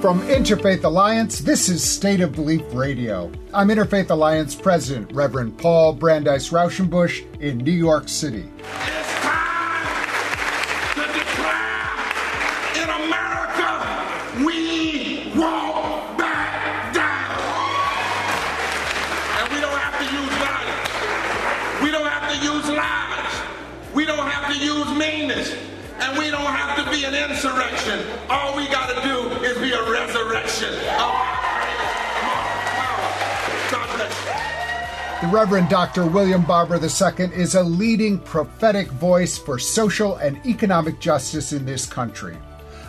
From Interfaith Alliance, this is State of Belief Radio. I'm Interfaith Alliance President, Reverend Paul Brandeis Raushenbush in New York City. It's time to declare in America we won't back down. And we don't have to use violence. We don't have to use lies. We don't have to use meanness. And we don't have to be an insurrection. All we got to do is be a resurrection oh. of you. The Reverend Dr. William Barber II is a leading prophetic voice for social and economic justice in this country.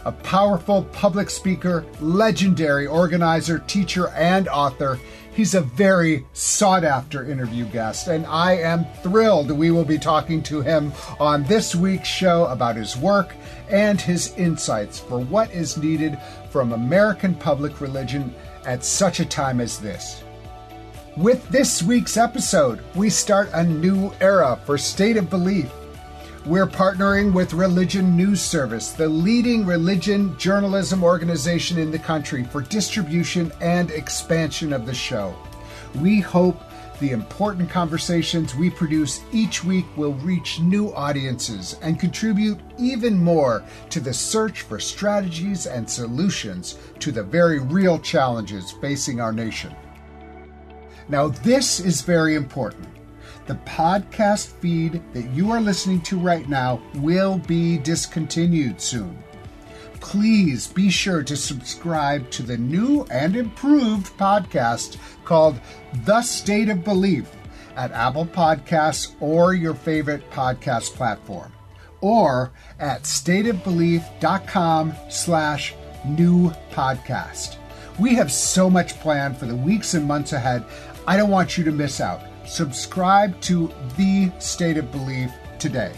A powerful public speaker, legendary organizer, teacher, and author, he's a very sought after interview guest, and I am thrilled we will be talking to him on this week's show about his work and his insights for what is needed from American public religion at such a time as this. With this week's episode, we start a new era for State of Belief. We're partnering with Religion News Service, the leading religion journalism organization in the country, for distribution and expansion of the show. We hope the important conversations we produce each week will reach new audiences and contribute even more to the search for strategies and solutions to the very real challenges facing our nation. Now, this is very important. The podcast feed that you are listening to right now will be discontinued soon. Please be sure to subscribe to the new and improved podcast called The State of Belief at Apple Podcasts or your favorite podcast platform, or at stateofbelief.com slash new podcast. We have so much planned for the weeks and months ahead. I don't want you to miss out. Subscribe to The State of Belief today.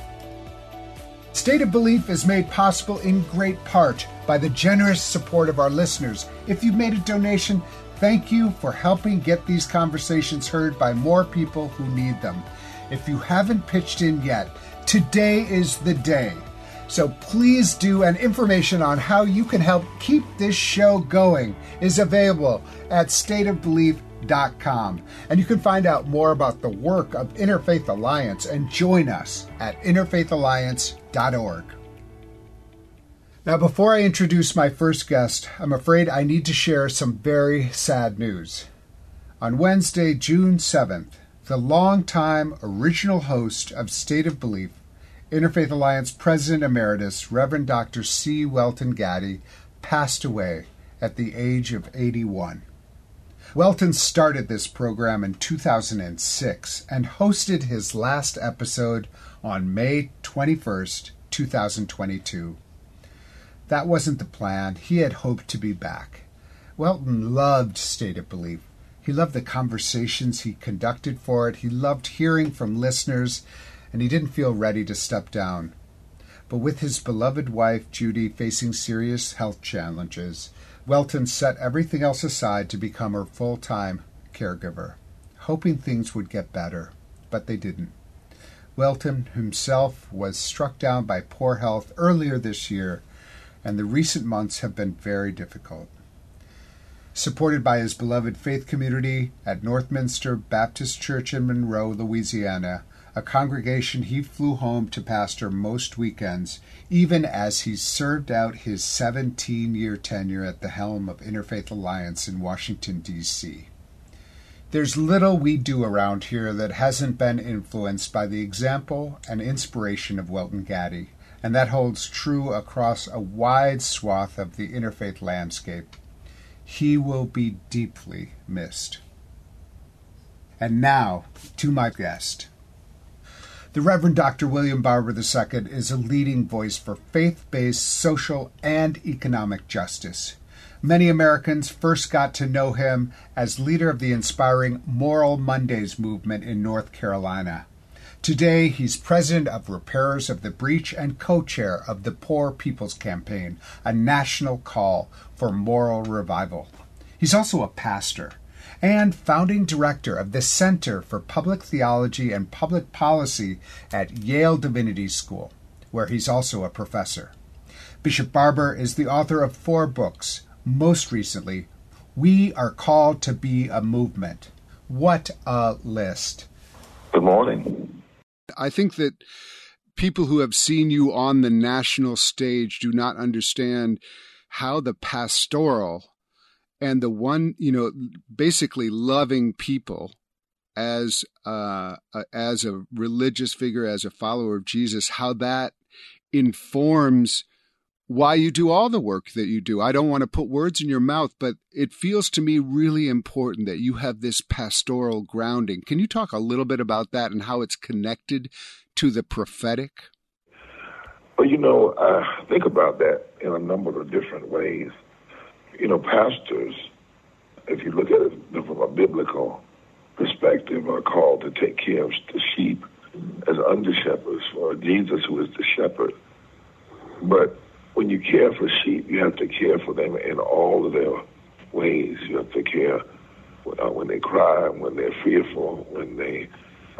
State of Belief is made possible in great part by the generous support of our listeners. If you've made a donation, thank you for helping get these conversations heard by more people who need them. If you haven't pitched in yet, today is the day. So please do, and information on how you can help keep this show going is available at stateofbelief.com. And you can find out more about the work of Interfaith Alliance and join us at interfaithalliance.org. Now, before I introduce my first guest, I'm afraid I need to share some very sad news. On Wednesday, June 7th, the longtime original host of State of Belief, Interfaith Alliance President Emeritus, Reverend Dr. C. Welton Gaddy, passed away at the age of 81. Welton started this program in 2006 and hosted his last episode on May 21st, 2022. That wasn't the plan. He had hoped to be back. Welton loved State of Belief. He loved the conversations he conducted for it. He loved hearing from listeners, and he didn't feel ready to step down. But with his beloved wife, Judy, facing serious health challenges, Welton set everything else aside to become her full time caregiver, hoping things would get better, but they didn't. Welton himself was struck down by poor health earlier this year, and the recent months have been very difficult. Supported by his beloved faith community at Northminster Baptist Church in Monroe, Louisiana, a congregation he flew home to pastor most weekends, even as he served out his 17 year tenure at the helm of Interfaith Alliance in Washington, D.C. There's little we do around here that hasn't been influenced by the example and inspiration of Welton Gaddy, and that holds true across a wide swath of the interfaith landscape. He will be deeply missed. And now to my guest. The Reverend Dr. William Barber II is a leading voice for faith based social and economic justice. Many Americans first got to know him as leader of the inspiring Moral Mondays movement in North Carolina. Today, he's president of Repairers of the Breach and co chair of the Poor People's Campaign, a national call for moral revival. He's also a pastor and founding director of the Center for Public Theology and Public Policy at Yale Divinity School, where he's also a professor. Bishop Barber is the author of four books most recently, we are called to be a movement. What a list. Good morning. I think that people who have seen you on the national stage do not understand how the pastoral and the one, you know, basically loving people as uh, as a religious figure, as a follower of Jesus, how that informs why you do all the work that you do. I don't want to put words in your mouth, but it feels to me really important that you have this pastoral grounding. Can you talk a little bit about that and how it's connected to the prophetic? Well, you know, I think about that in a number of different ways. You know, pastors, if you look at it from a biblical perspective, are called to take care of the sheep as under shepherds for Jesus, who is the shepherd. But when you care for sheep, you have to care for them in all of their ways. You have to care uh, when they cry, when they're fearful, when they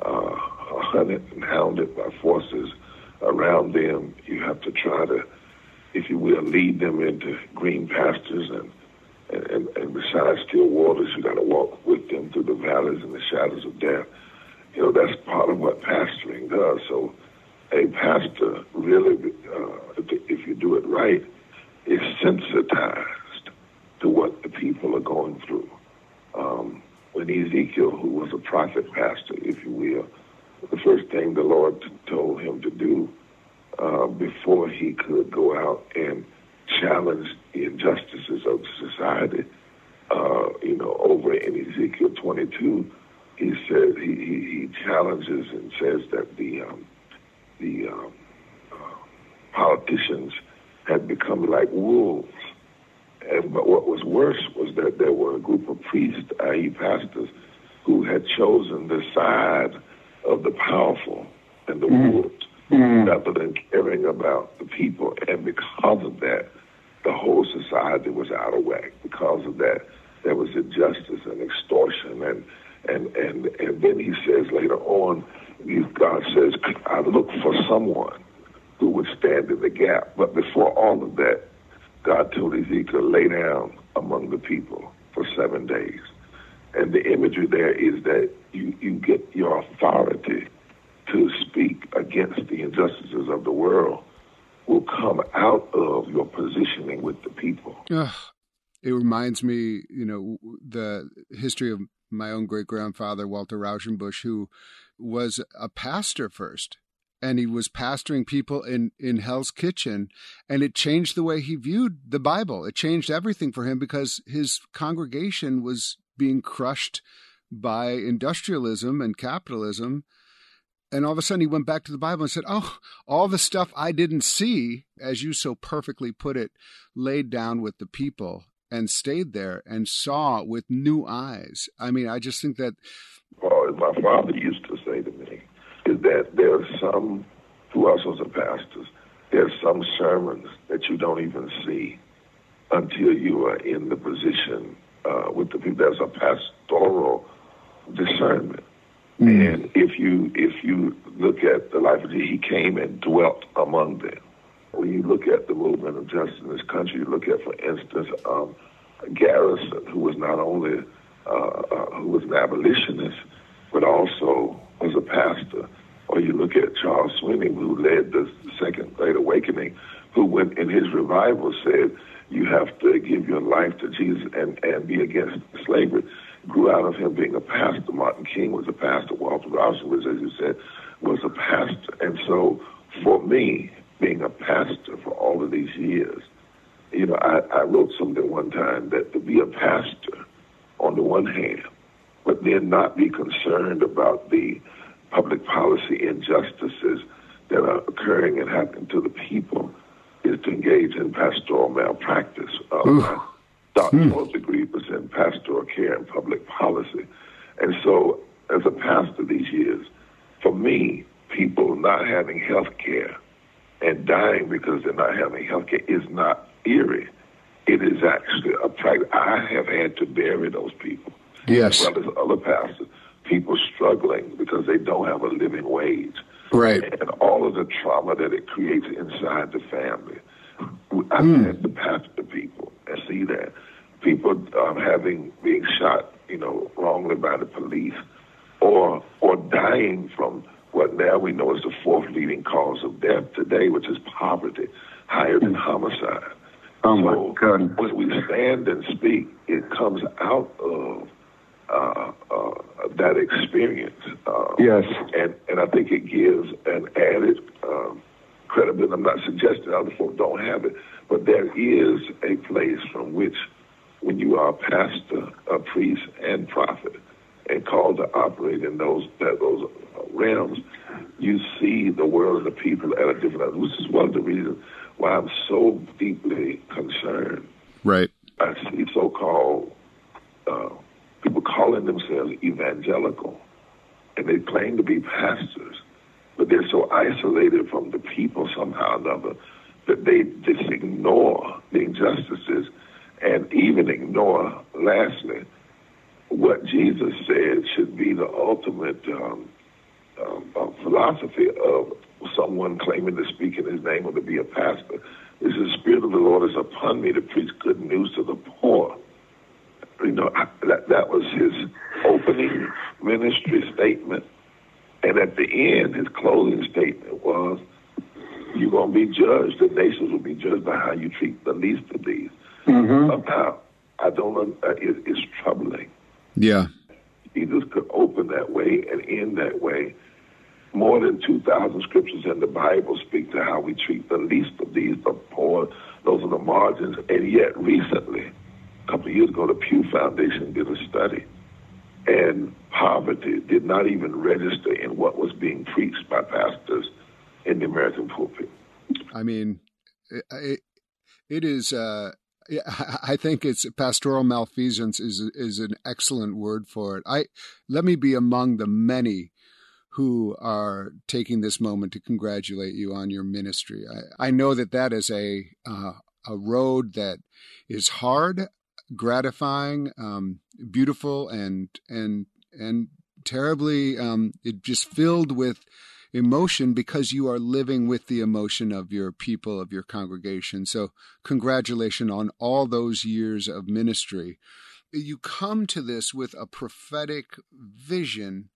uh, are hunted and hounded by forces around them. You have to try to, if you will, lead them into green pastures and and, and, and beside still waters, you got to walk with them through the valleys and the shadows of death. You know, that's part of what pastoring does. So a pastor really, uh, if you do it right, is sensitized to what the people are going through. Um, when Ezekiel, who was a prophet pastor, if you will, the first thing the Lord told him to do uh, before he could go out and challenge the injustices of society, uh, you know, over in Ezekiel 22, he says he, he, he challenges and says that the um, the um, uh, politicians had become like wolves. And but what was worse was that there were a group of priests, i.e., pastors, who had chosen the side of the powerful and the mm. wolves mm. rather than caring about the people. And because of that, the whole society was out of whack. Because of that, there was injustice and extortion and and and and then he says later on God says, I look for someone who would stand in the gap. But before all of that, God told Ezekiel, lay down among the people for seven days. And the imagery there is that you, you get your authority to speak against the injustices of the world will come out of your positioning with the people. Ugh. It reminds me, you know, the history of my own great grandfather, Walter Rauschenbusch, who was a pastor first and he was pastoring people in in Hell's Kitchen and it changed the way he viewed the Bible. It changed everything for him because his congregation was being crushed by industrialism and capitalism. And all of a sudden he went back to the Bible and said, "Oh, all the stuff I didn't see, as you so perfectly put it, laid down with the people and stayed there and saw with new eyes." I mean, I just think that as my father used to is that there are some, who also are pastors, there are some sermons that you don't even see until you are in the position uh, with the people. There's a pastoral discernment. Mm. And if you if you look at the life of Jesus, he came and dwelt among them. When you look at the movement of justice in this country, you look at, for instance, um, Garrison, who was not only uh, uh, who was an abolitionist, but also was a pastor. Or you look at Charles Finney, who led the Second Great Awakening, who went in his revival said, you have to give your life to Jesus and, and be against slavery. Grew out of him being a pastor. Martin King was a pastor. Walter Rauschenbusch, as you said, was a pastor. And so for me, being a pastor for all of these years, you know, I, I wrote something one time that to be a pastor on the one hand, but then not be concerned about the public policy injustices that are occurring and happening to the people is to engage in pastoral malpractice. Uh, doctoral hmm. degree was in pastoral care and public policy. And so, as a pastor these years, for me, people not having health care and dying because they're not having health care is not eerie it is actually a practice. I have had to bury those people. Yes. As well as other pastors, people struggling because they don't have a living wage. Right. And all of the trauma that it creates inside the family. I've mm. had to pastor people and see that. people um, having being shot, you know, wrongly by the police, or or dying from what now we know is the fourth leading cause of death today, which is poverty, higher than homicide. Oh my God! When we stand and speak, it comes out of uh, uh, that experience. Uh, yes, and and I think it gives an added um, credibility. I'm not suggesting other folks don't have it, but there is a place from which, when you are a pastor, a priest, and prophet, and called to operate in those that those realms, you see the world and the people at a different level. Which is one of the reasons why I'm so deeply concerned. Right. I see so-called uh, people calling themselves evangelical, and they claim to be pastors, but they're so isolated from the people somehow or another that they just ignore the injustices and even ignore, lastly, what Jesus said should be the ultimate um, um, uh, philosophy of someone claiming to speak in his name or to be a pastor. This Is the Spirit of the Lord is upon me to preach good news to the poor. You know, that, that was his opening ministry statement. And at the end, his closing statement was, you're going to be judged. The nations will be judged by how you treat the least of these. Mm-hmm. Somehow, I don't. Uh, it, it's troubling. Yeah. Jesus could open that way and end that way. More than 2,000 scriptures in the Bible speak to how we treat the least of these, the poor, those are the margins. And yet, recently, a couple of years ago, the Pew Foundation did a study, and poverty did not even register in what was being preached by pastors in the American pulpit. I mean, it, it is. Uh, I think it's pastoral malfeasance is is an excellent word for it. I let me be among the many who are taking this moment to congratulate you on your ministry. I, I know that that is a uh, a road that is hard, gratifying, um, beautiful, and and and terribly um, it just filled with emotion because you are living with the emotion of your people, of your congregation. So, congratulations on all those years of ministry. You come to this with a prophetic vision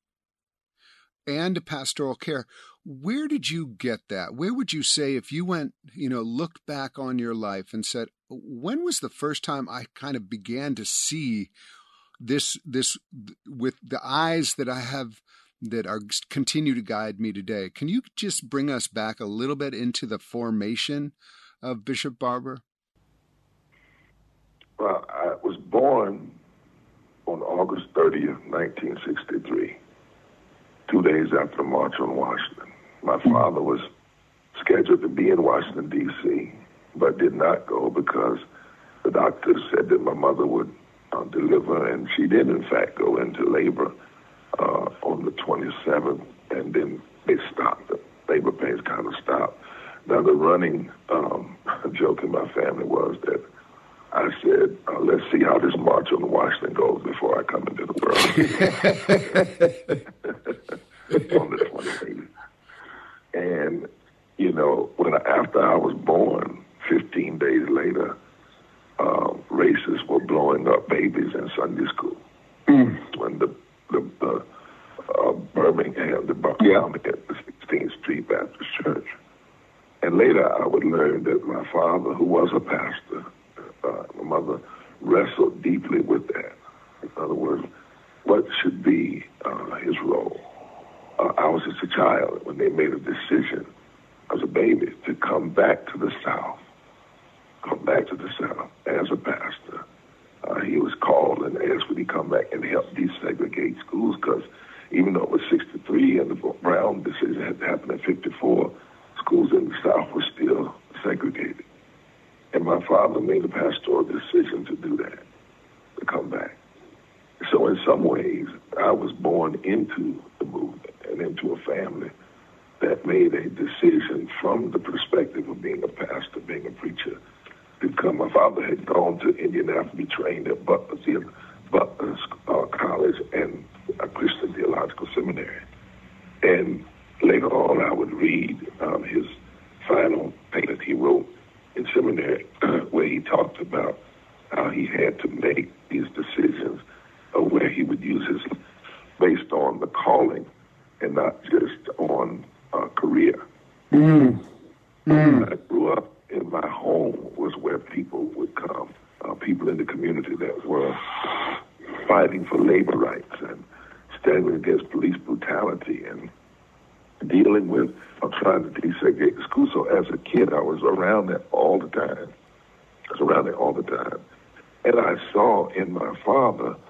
and pastoral care. Where did you get that? Where would you say if you went, you know, looked back on your life and said, when was the first time I kind of began to see this this with the eyes that I have that are continue to guide me today. Can you just bring us back a little bit into the formation of Bishop Barber? Well, I was born on August 30th, 1963, two days after the March on Washington. My father was scheduled to be in Washington, D.C., but did not go because the doctors said that my mother would uh, deliver, and she did, in fact, go into labor uh, on the 27th, and then they stopped. The labor pains kind of stopped. Now, the running um, joke in my family was that I said, uh, let's see how this march on Washington goes before I come into the world. on the 28th. And, you know, when after I was born, 15 days later, uh, racists were blowing up babies in Sunday school. Mm. When the the, the uh, Birmingham, the Birmingham yeah. at the 16th Street Baptist Church. And later I would learn that my father, who was a pastor, uh, my mother wrestled deeply with that. In other words, what should be uh, his role? Uh, I was just a child when they made a decision as a baby to come back to the South, come back to the South as a pastor uh, he was called and asked would he come back and help desegregate schools because even though it was 63 and the Brown decision had happened in 54, schools in the South were still segregated. And my father made a pastoral decision to do that, to come back. So in some ways, I was born into the movement and into a family that made a decision from the perspective of being a pastor, being a preacher, because my father had gone to Indianapolis to be trained at Butler, Butler uh, College and a Christian Theological Seminary. And later on, I would read um, his final thing that he wrote in seminary, where he talked about how he had to make these decisions of where he would use his based on the calling and not just on uh, career. Mm. Mm. I grew up in my home was where people would come, uh, people in the community that were fighting for labor rights and standing against police brutality and dealing with uh, trying to desegregate the school. So as a kid, I was around that all the time. I was around it all the time. And I saw in my father he,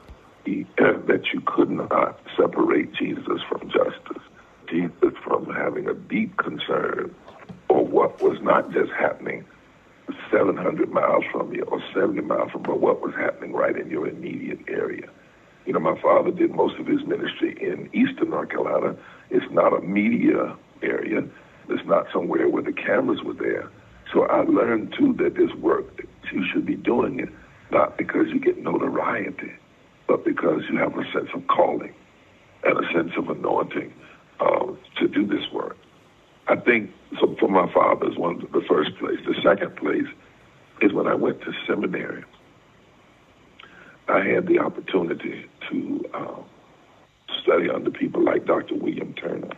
that you could not separate Jesus from justice, Jesus from having a deep concern for what was not just happening 700 miles from you or 70 miles from, you, but what was happening right in your immediate area. You know, my father did most of his ministry in eastern North Carolina. It's not a media area. It's not somewhere where the cameras were there. So I learned too that this work, you should be doing it not because you get notoriety, but because you have a sense of calling and a sense of anointing uh, to do this work. I think so for my father is one the first place. The second place is when I went to seminary. I had the opportunity to uh, study under people like Dr. William Turner,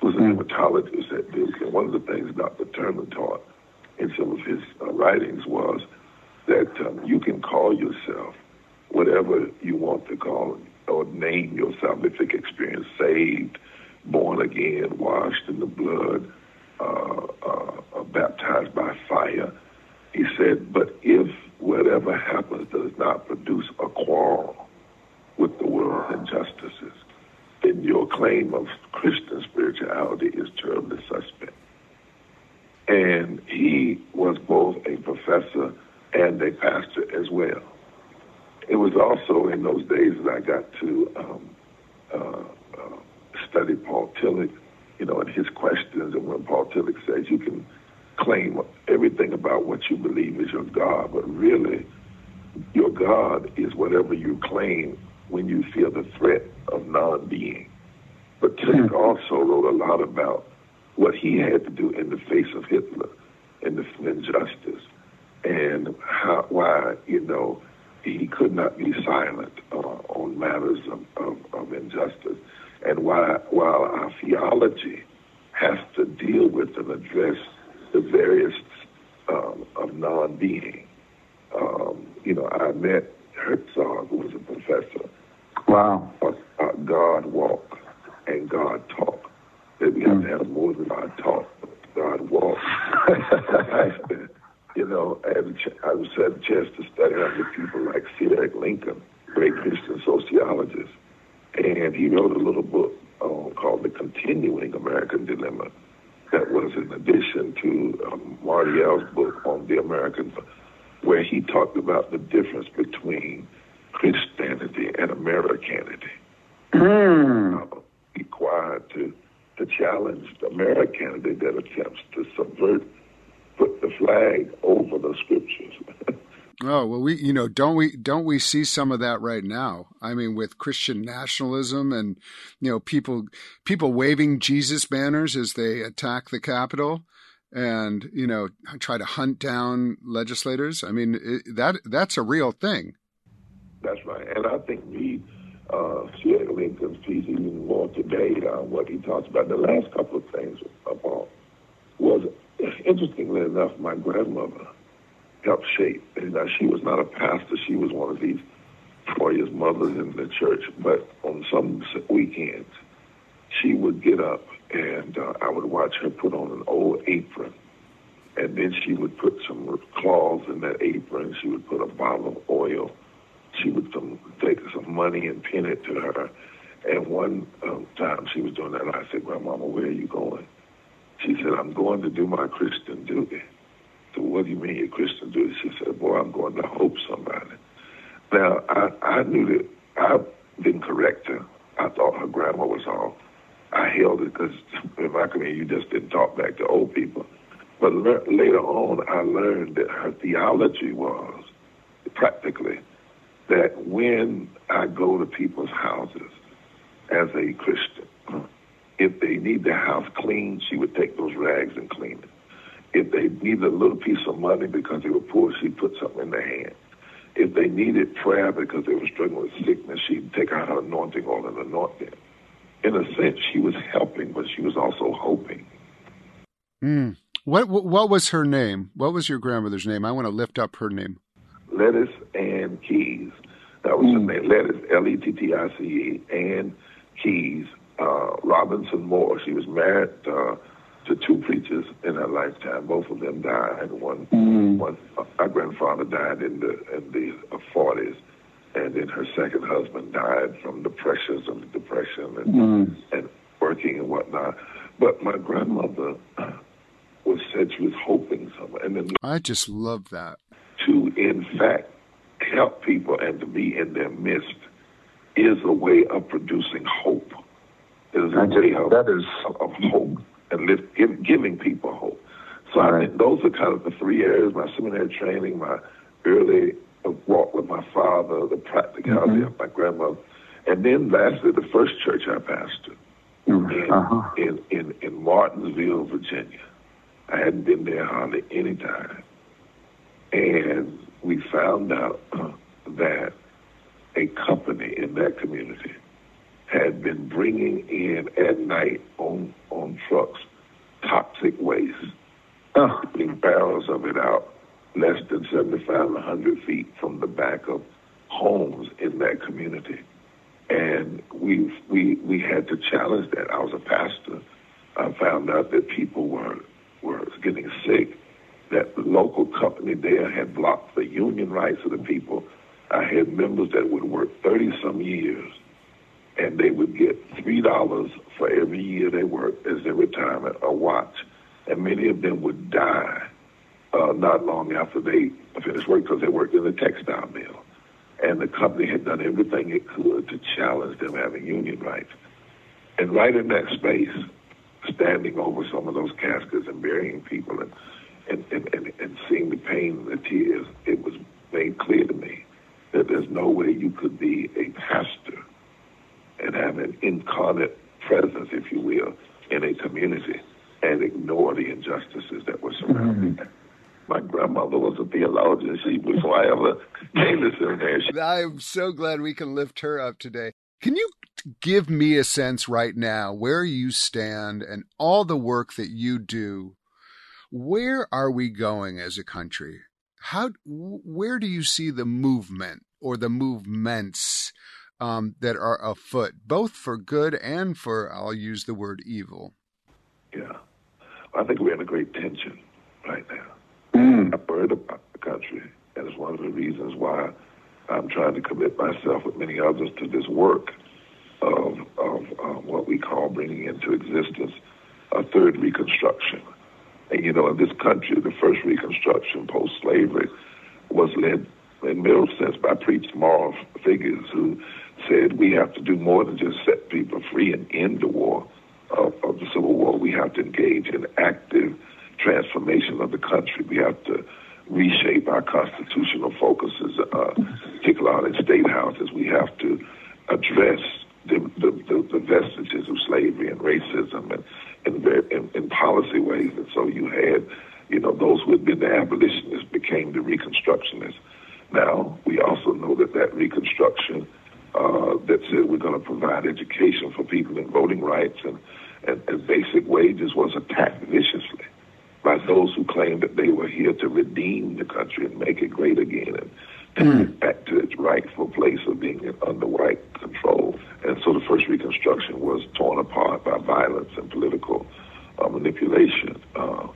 who's an hematologist at Duke. And one of the things Dr. Turner taught in some of his uh, writings was that um, you can call yourself whatever you want to call it or name your salvific experience saved, born again, washed in the blood, uh, uh, uh, baptized by fire. He said, but if whatever happens does not produce a quarrel with the world's injustices, then your claim of Christian spirituality is terribly suspect. And he was both a professor and a pastor as well. It was also in those days that I got to um, uh, uh, study Paul Tillich, you know, and his questions. And when Paul Tillich says you can claim everything about what you believe is your God, but really your God is whatever you claim when you feel the threat of non-being. But Tillich also wrote a lot about what he had to do in the face of Hitler and the injustice and how, why, you know, he could not be silent uh, on matters of, of, of, injustice, and why, while our theology has to deal with and address the various um, of non-being. Um, you know, I met Herzog, who was a professor. Wow. Uh, uh, God walk and God talk. That we have mm. to have more than God talk, God walk. you know, I, had ch- I was had a chance to study under people like C. Eric Lincoln, great Christian sociologist, and he wrote a little book uh, called The Continuing American Dilemma that was in addition to um, Marty L's book on the American, where he talked about the difference between Christianity and Americanity. Mm. Uh, required to to challenge the Americanity that attempts to subvert put the flag over the scriptures. oh well, we you know don't we don't we see some of that right now? I mean, with Christian nationalism and you know people people waving Jesus banners as they attack the Capitol and you know try to hunt down legislators. I mean it, that that's a real thing. That's right, and I think we uh, share Lincoln's piece even more today. on what he talks about the last couple of things about was interestingly enough, my grandmother helped shape. Uh, she was not a pastor; she was one of these Troyer's mothers in the church. But on some weekends, she would get up, and uh, I would watch her put on an old apron, and then she would put some cloths in that apron. She would put a bottle of oil. She would some, take some money and pin it to her. And one um, time she was doing that, and I said, "Grandmama, where are you going?" She said, I'm going to do my Christian duty. So what do you mean your Christian duty? She said, boy, I'm going to hope somebody. Now, I, I knew that I didn't correct her. I thought her grammar was off. I held it because in my community, you just didn't talk back to old people. But le- later on, I learned that her theology was practically that when I go to people's houses as a Christian, if they need their house cleaned, she would take those rags and clean it. If they needed a little piece of money because they were poor, she'd put something in their hand. if they needed prayer because they were struggling with sickness, she'd take out her anointing oil and anoint them. In a sense, she was helping, but she was also hoping. Mm. What, what what was her name? What was your grandmother's name? I want to lift up her name. Lettice Ann Keys. That was mm. her name. Lettice, L E T T I C E, Ann Keys. Uh, Robinson Moore. She was married uh, to two preachers in her lifetime. Both of them died. One, mm. one, uh, our grandfather died in the in the forties, and then her second husband died from the pressures of the depression and mm. and working and whatnot. But my grandmother was said she was hoping somewhere, and then I just love that to in fact help people and to be in their midst is a way of producing hope. It is a way that is of hope and live, give, giving people hope. So right. I think those are kind of the three areas: my seminary training, my early walk with my father, the practicality mm-hmm. of my grandmother, and then lastly, the first church I pastored mm-hmm. in, uh-huh. in, in in Martinsville, Virginia. I hadn't been there hardly any time, and we found out uh, that a company in that community had been bringing in at night on on trucks toxic waste, uh, putting barrels of it out less than 75, 100 feet from the back of homes in that community. And we we we had to challenge that. I was a pastor. I found out that people were were getting sick. That the local company there had blocked the union rights of the people. I had members that would work 30 some years and they would get three dollars for every year they worked as their retirement, a watch, and many of them would die uh, not long after they finished work because they worked in the textile mill, and the company had done everything it could to challenge them having union rights, and right in that space, standing over some of those caskets and burying people and and, and, and, and seeing the pain and the tears, it was made clear to me that there's no way you could be a pastor and have an incarnate presence, if you will, in a community and ignore the injustices that were surrounding mm-hmm. My grandmother was a theologian. She, before I ever came to seminary. I'm so glad we can lift her up today. Can you give me a sense right now where you stand and all the work that you do? Where are we going as a country? How, where do you see the movement or the movements um, that are afoot, both for good and for, I'll use the word evil. Yeah. I think we're in a great tension right now. Mm. I've heard about the country, and it's one of the reasons why I'm trying to commit myself with many others to this work of, of um, what we call bringing into existence a third Reconstruction. And you know, in this country, the first Reconstruction post slavery was led in middle sense by preached moral figures who said we have to do more than just set people free and end the war of, of the Civil War. We have to engage in active transformation of the country. We have to reshape our constitutional focuses, uh, particularly in state houses. We have to address the, the, the, the vestiges of slavery and racism and in, in, in policy ways. And so you had, you know, those who had been the abolitionists became the Reconstructionists. Now, we also know that that Reconstruction uh, that said we're going to provide education for people and voting rights and, and, and basic wages was attacked viciously by those who claimed that they were here to redeem the country and make it great again and take mm. it back to its rightful place of being under white control. And so the first Reconstruction was torn apart by violence and political uh, manipulation. Uh,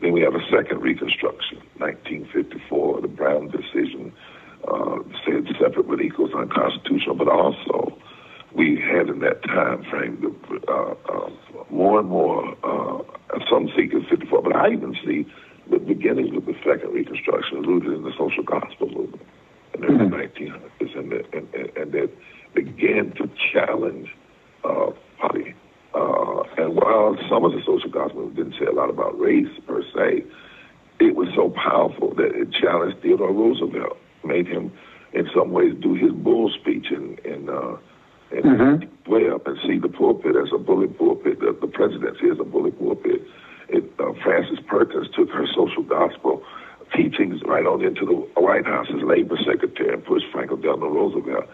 then we have a second Reconstruction, 1954, the Brown decision uh, said separate but equals unconstitutional, but also we had in that time frame the, uh, uh, more and more, uh, some see it 54, but I even see the beginnings of the second Reconstruction rooted in the social gospel movement in the mm-hmm. 1900s, and, that, and, and, and that began to challenge uh, party. Uh, and while some of the social gospel didn't say a lot about race per se, it was so powerful that it challenged Theodore Roosevelt made him, in some ways, do his bull speech and and uh, and mm-hmm. way up and see the pulpit as a bullet pulpit. The, the presidency as a bullet pulpit. It, uh, Frances Perkins took her social gospel teachings right on into the White House as labor secretary and pushed Franklin Delano Roosevelt.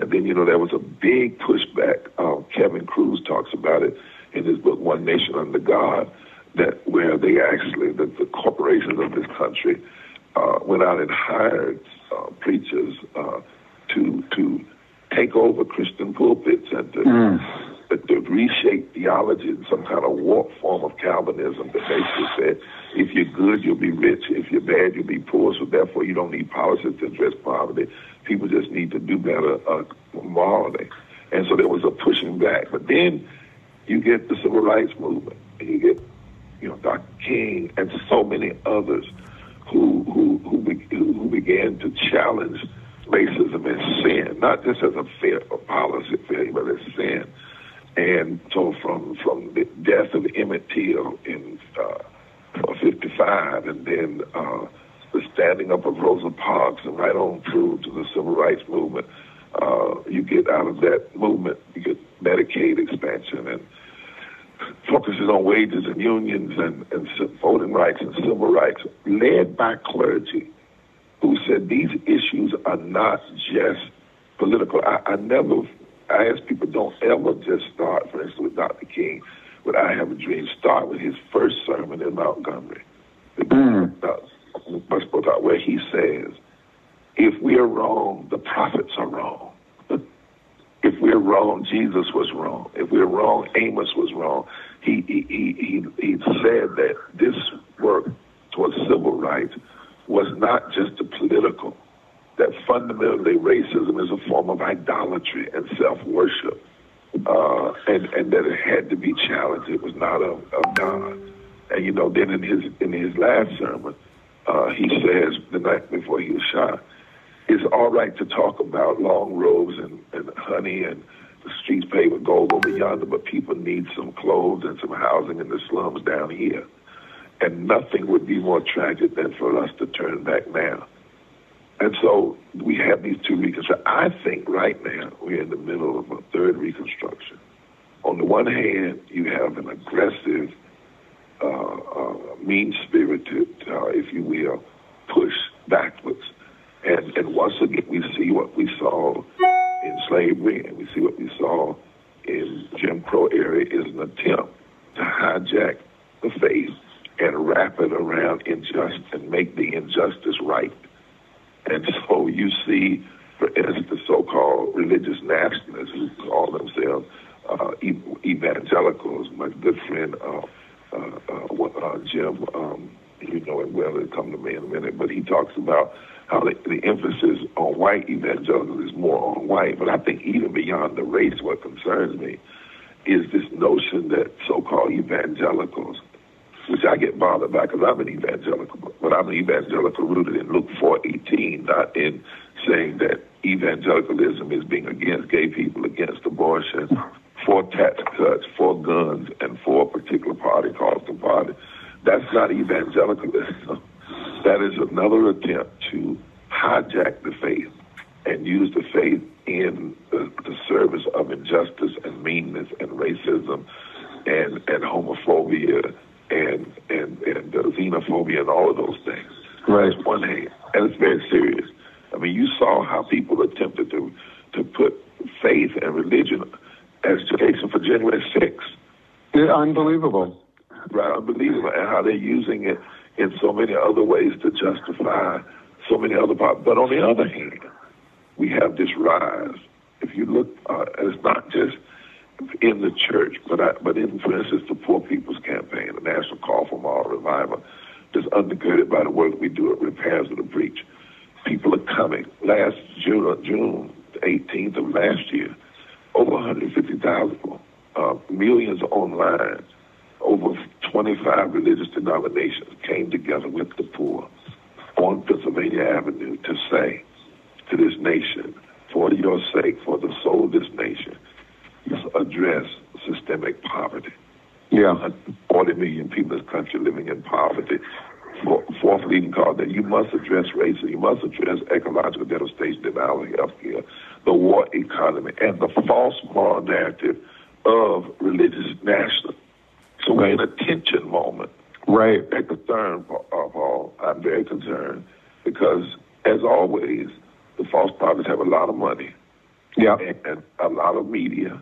And then, you know, there was a big pushback. Um, Kevin Kruse talks about it in his book, One Nation Under God, that where they actually, the, the corporations of this country uh, went out and hired preachers uh, to to take over Christian pulpits and to, mm. to reshape theology in some kind of warped form of Calvinism that basically said, if you're good, you'll be rich. If you're bad, you'll be poor. So therefore, you don't need policies to address poverty. People just need to do better uh, morally. And so there was a pushing back. But then you get the civil rights movement, and you get, you know, Dr. King and so many others who who who, be, who began to challenge racism as sin, not just as a, fair, a policy failure, but as sin. And so from from the death of Emmett Till in uh, 55, and then uh, the standing up of Rosa Parks, and right on through to the civil rights movement, uh, you get out of that movement, you get Medicaid expansion and focuses on wages and unions and, and voting rights and civil rights, led by clergy who said these issues are not just political. I, I never, I ask people don't ever just start, for instance, with Dr. King, with I Have a Dream. Start with his first sermon in Montgomery, mm. where he says, if we are wrong, the prophets are wrong. If we're wrong, Jesus was wrong. If we're wrong, Amos was wrong. He, he, he, he, he said that this work towards civil rights was not just a political, that fundamentally racism is a form of idolatry and self worship, uh, and, and that it had to be challenged. It was not of, of God. And you know, then in his in his last sermon, uh, he says the night before he was shot, it's all right to talk about long robes and, and honey and the streets paved with gold over yonder, but people need some clothes and some housing in the slums down here. And nothing would be more tragic than for us to turn back now. And so we have these two reconstructions. I think right now we're in the middle of a third reconstruction. On the one hand, you have an aggressive, uh, uh, mean-spirited, uh, if you will, push backwards. And, and once again, we see what we saw in slavery, and we see what we saw in Jim Crow area is an attempt to hijack the faith and wrap it around injustice and make the injustice right. And so you see, for instance, the so-called religious nationalists who call themselves uh, evangelicals. My good friend uh, uh, uh, uh, Jim, um, you know him well. He'll come to me in a minute, but he talks about how the, the emphasis on white evangelicals is more on white. But I think even beyond the race, what concerns me is this notion that so-called evangelicals which I get bothered by because I'm an evangelical, but I'm an evangelical rooted in Luke 4:18, not in saying that evangelicalism is being against gay people, against abortion, for tax cuts, for guns, and for a particular party called the party. That's not evangelicalism. That is another attempt to hijack the faith and use the faith in the, the service of injustice and meanness and racism and, and homophobia and and and uh, xenophobia and all of those things. Right. That's one hand, and it's very serious. I mean, you saw how people attempted to to put faith and religion as justification for January 6th. Yeah, unbelievable. Right, unbelievable, and how they're using it in so many other ways to justify so many other parts. But on the other hand, we have this rise. If you look, uh, it's not just in the church, but I, but in, for instance, the Poor People's Campaign, the National Call for Moral Revival, that's undergirded by the work we do at Repairers of the Breach. People are coming. Last June, June 18th of last year, over 150,000 uh, millions online, over 25 religious denominations came together with the poor on Pennsylvania Avenue to say to this nation, for your sake, for the soul of this nation, address systemic poverty. Yeah. 40 million people in this country living in poverty. Fourth leading cause that you must address racism, you must address ecological devastation, denial of health care, the war economy, and the false moral narrative of religious nationalism. So we're in a tension moment. Right. At the third uh, Paul, I'm very concerned because, as always, the false prophets have a lot of money. Yeah. And a lot of media.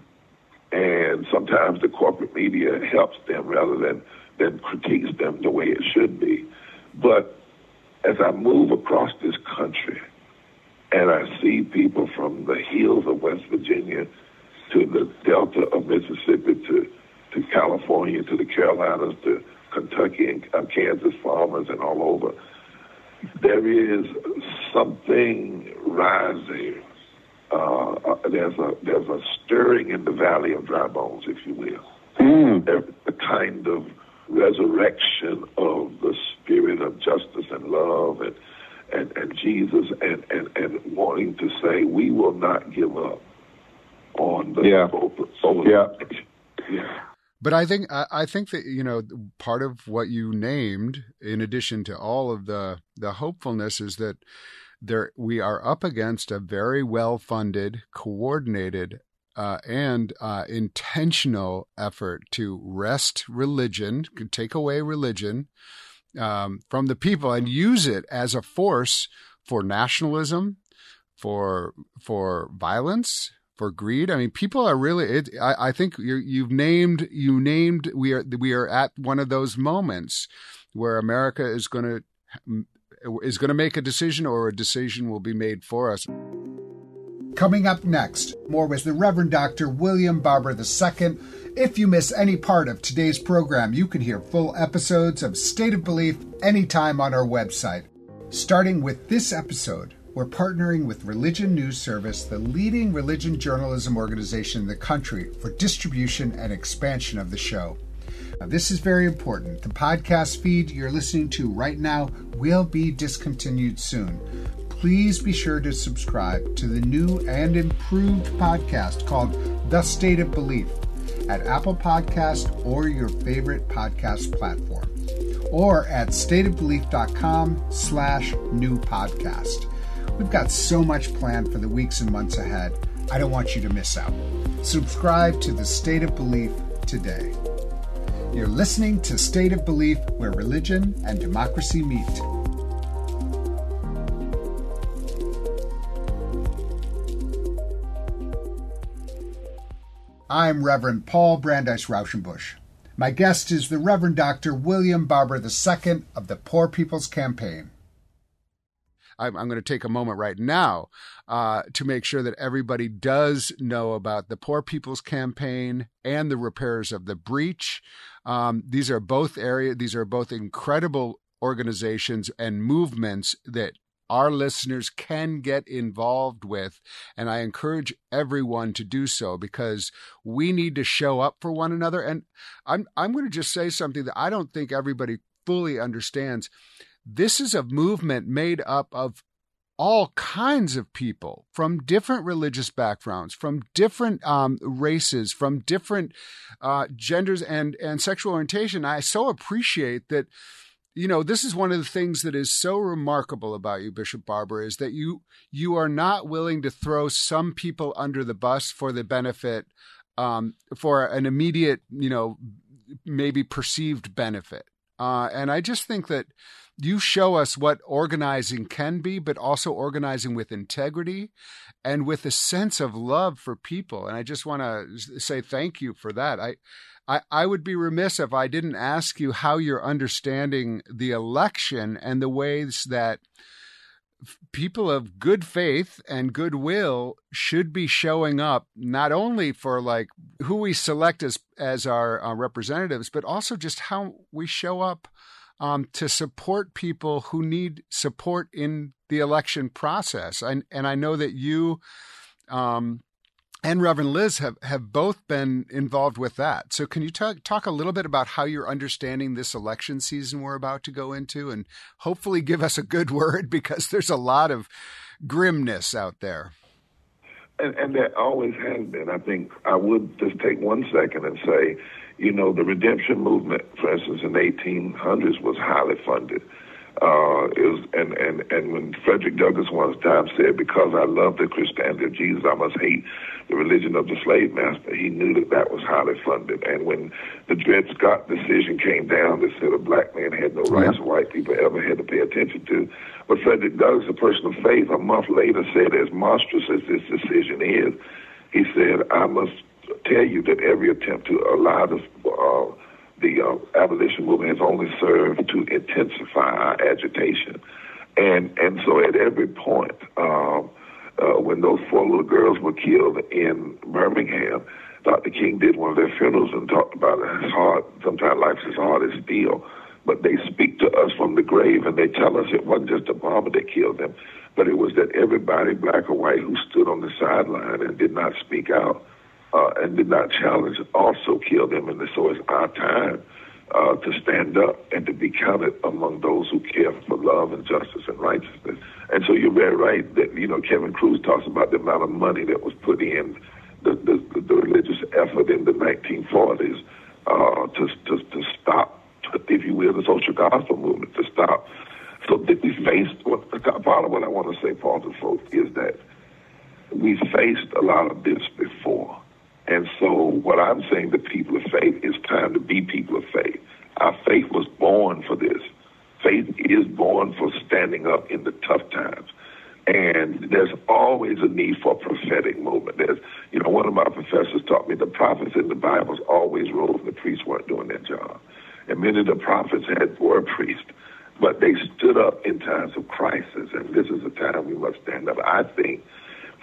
And sometimes the corporate media helps them rather than, than critiques them the way it should be. But as I move across this country and I see people from the hills of West Virginia to the delta of Mississippi to, to California to the Carolinas to Kentucky and uh, Kansas farmers and all over, there is something rising. Uh, uh, there's a there's a stirring in the valley of dry bones, if you will. Mm. There's a kind of resurrection of the spirit of justice and love and and, and Jesus and, and, and wanting to say we will not give up on the Yeah. over, over Yeah. yeah. But I think I think that you know part of what you named, in addition to all of the the hopefulness, is that there we are up against a very well funded, coordinated, uh, and uh, intentional effort to wrest religion, take away religion um, from the people, and use it as a force for nationalism, for for violence, for greed. I mean, people are really. It, I, I think you you've named you named. We are we are at one of those moments where America is going to is going to make a decision, or a decision will be made for us. Coming up next, more with the Reverend Dr. William Barber II. If you miss any part of today's program, you can hear full episodes of State of Belief anytime on our website. Starting with this episode, we're partnering with Religion News Service, the leading religion journalism organization in the country, for distribution and expansion of the show. Now, this is very important. The podcast feed you're listening to right now will be discontinued soon. Please be sure to subscribe to the new and improved podcast called The State of Belief at Apple Podcast or your favorite podcast platform, or at stateofbelief.com slash new podcast. We've got so much planned for the weeks and months ahead. I don't want you to miss out. Subscribe to The State of Belief today. You're listening to State of Belief, where religion and democracy meet. I'm Reverend Paul Brandeis Raushenbush. My guest is the Reverend Dr. William Barber II of the Poor People's Campaign. I'm, I'm going to take a moment right now uh, to make sure that everybody does know about the Poor People's Campaign and the Repairers of the Breach. Um, these are both area. These are both incredible organizations and movements that our listeners can get involved with. And I encourage everyone to do so because we need to show up for one another. And I'm, I'm going to just say something that I don't think everybody fully understands. This is a movement made up of all kinds of people from different religious backgrounds, from different um, races, from different uh, genders and, and sexual orientation. I so appreciate that you know this is one of the things that is so remarkable about you bishop barber is that you you are not willing to throw some people under the bus for the benefit um, for an immediate you know maybe perceived benefit uh, and i just think that you show us what organizing can be but also organizing with integrity and with a sense of love for people. And i just want to say thank you for that. I I, I would be remiss if I didn't ask you how you're understanding the election and the ways that people of good faith and goodwill should be showing up not only for like who we select as as our uh, representatives but also just how we show up um, to support people who need support in the election process and and I know that you um, and Reverend Liz have, have both been involved with that. So, can you talk, talk a little bit about how you're understanding this election season we're about to go into and hopefully give us a good word because there's a lot of grimness out there? And, and there always has been. I think I would just take one second and say, you know, the redemption movement, for instance, in the 1800s was highly funded. Uh, it was, and, and, and when Frederick Douglass one time said, because I love the Christianity of Jesus, I must hate the religion of the slave master, he knew that that was highly funded. And when the Dred Scott decision came down that said a black man had no rights yeah. white people ever had to pay attention to, but Frederick Douglass, a person of faith, a month later said, as monstrous as this decision is, he said, I must tell you that every attempt to allow the, uh, the uh, abolition movement has only served to intensify our agitation. And, and so at every point, um, uh, when those four little girls were killed in Birmingham, Dr. King did one of their funerals and talked about. It's hard. Sometimes life's as hard as steel. But they speak to us from the grave and they tell us it wasn't just a bomber that killed them, but it was that everybody, black or white, who stood on the sideline and did not speak out uh, and did not challenge also killed them. And so it's our time uh, to stand up and to be counted among those who care for love and justice and righteousness. And so you're very right that, you know, Kevin Kruse talks about the amount of money that was put in the, the, the religious effort in the 1940s uh, to, to, to stop, if you will, the social gospel movement, to stop. So we faced, what, part of what I want to say, Paul, to folks, is that we faced a lot of this before. And so, what I'm saying to people of faith, it's time to be people of faith. Our faith was born for this. Faith is born for standing up in the tough times. And there's always a need for a prophetic movement. There's, you know, one of my professors taught me the prophets in the Bible always rose and the priests weren't doing their job. And many of the prophets had were priests, but they stood up in times of crisis. And this is a time we must stand up. I think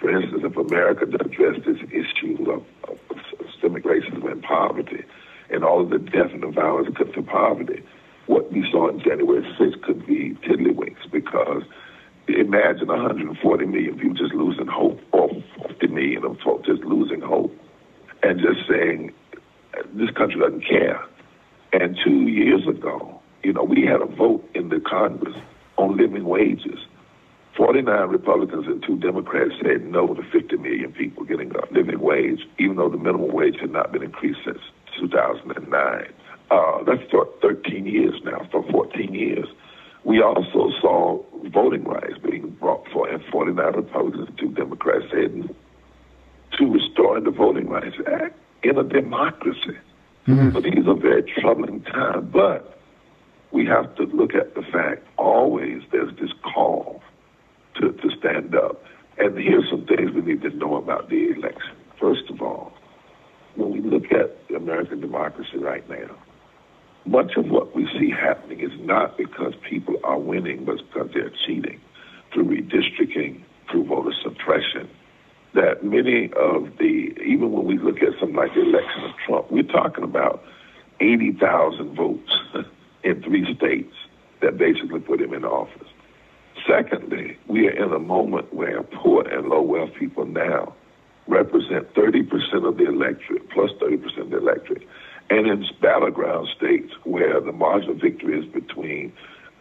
for instance, if America to address this issue of, of, systemic racism and poverty and all of the death and the violence to poverty, what we saw in January 6th could be tiddlywinks because imagine 140 million people just losing hope or 50 million of folks just losing hope and just saying this country doesn't care. And two years ago, you know, we had a vote in the Congress on living wages 49 Republicans and two Democrats said no to 50 million people getting a living wage, even though the minimum wage had not been increased since 2009. Uh, that's for 13 years now, for 14 years. We also saw voting rights being brought for, and 49 Republicans and two Democrats said to restoring the Voting Rights Act in a democracy. Mm-hmm. But these are very troubling times. But we have to look at the fact always there's this call to, to stand up. And here's some things we need to know about the election. First of all, when we look at American democracy right now, much of what we see happening is not because people are winning, but because they're cheating through redistricting, through voter suppression. That many of the, even when we look at something like the election of Trump, we're talking about 80,000 votes in three states that basically put him in office. Secondly, we are in a moment where poor and low wealth people now represent 30% of the electorate, plus 30% of the electorate. And in battleground states where the margin of victory is between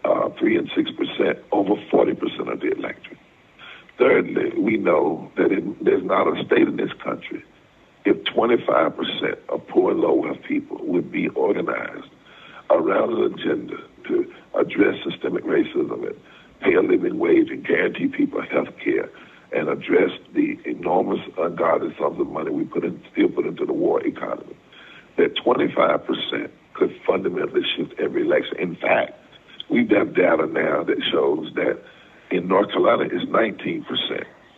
uh, 3 and 6%, over 40% of the electorate. Thirdly, we know that there's not a state in this country if 25% of poor and low wealth people would be organized around an agenda to address systemic racism and pay a living wage and guarantee people health care and address the enormous ungodly sums of money we put in, still put into the war economy, that 25% could fundamentally shift every election. In fact, we have data now that shows that in North Carolina it's 19%.